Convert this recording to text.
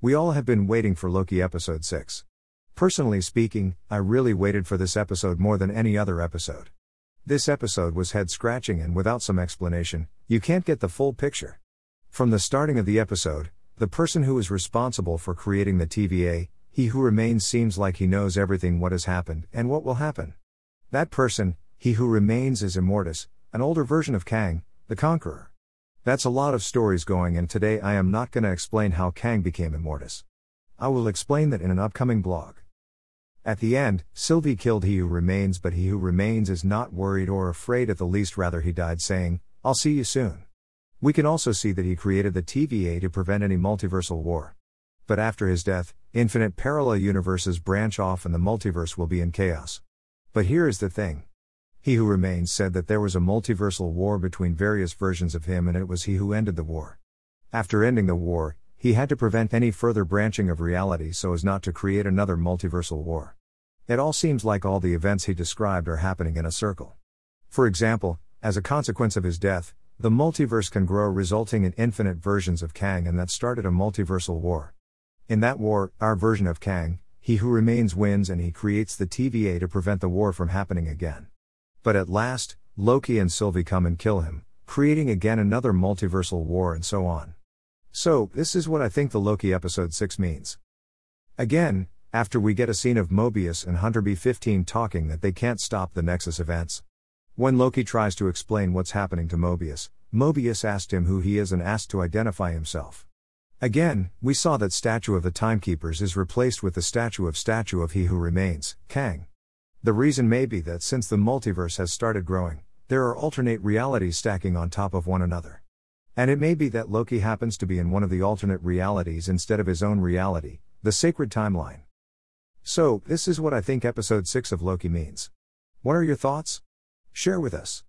We all have been waiting for Loki episode 6. Personally speaking, I really waited for this episode more than any other episode. This episode was head scratching and without some explanation, you can't get the full picture. From the starting of the episode, the person who is responsible for creating the TVA, he who remains seems like he knows everything what has happened and what will happen. That person, he who remains is Immortus, an older version of Kang, the Conqueror. That's a lot of stories going, and today I am not going to explain how Kang became Immortus. I will explain that in an upcoming blog. At the end, Sylvie killed he who remains, but he who remains is not worried or afraid at the least, rather, he died saying, I'll see you soon. We can also see that he created the TVA to prevent any multiversal war. But after his death, infinite parallel universes branch off and the multiverse will be in chaos. But here is the thing he who remains said that there was a multiversal war between various versions of him and it was he who ended the war. After ending the war, he had to prevent any further branching of reality so as not to create another multiversal war. It all seems like all the events he described are happening in a circle. For example, as a consequence of his death, the multiverse can grow, resulting in infinite versions of Kang, and that started a multiversal war. In that war, our version of Kang, he who remains wins and he creates the TVA to prevent the war from happening again. But at last, Loki and Sylvie come and kill him, creating again another multiversal war and so on. So, this is what I think the Loki episode 6 means. Again, after we get a scene of Mobius and Hunter B15 talking that they can't stop the Nexus events. When Loki tries to explain what's happening to Mobius, Mobius asked him who he is and asked to identify himself. Again, we saw that statue of the Timekeepers is replaced with the statue of statue of He Who Remains, Kang. The reason may be that since the multiverse has started growing, there are alternate realities stacking on top of one another. And it may be that Loki happens to be in one of the alternate realities instead of his own reality, the sacred timeline. So, this is what I think episode 6 of Loki means. What are your thoughts? Share with us.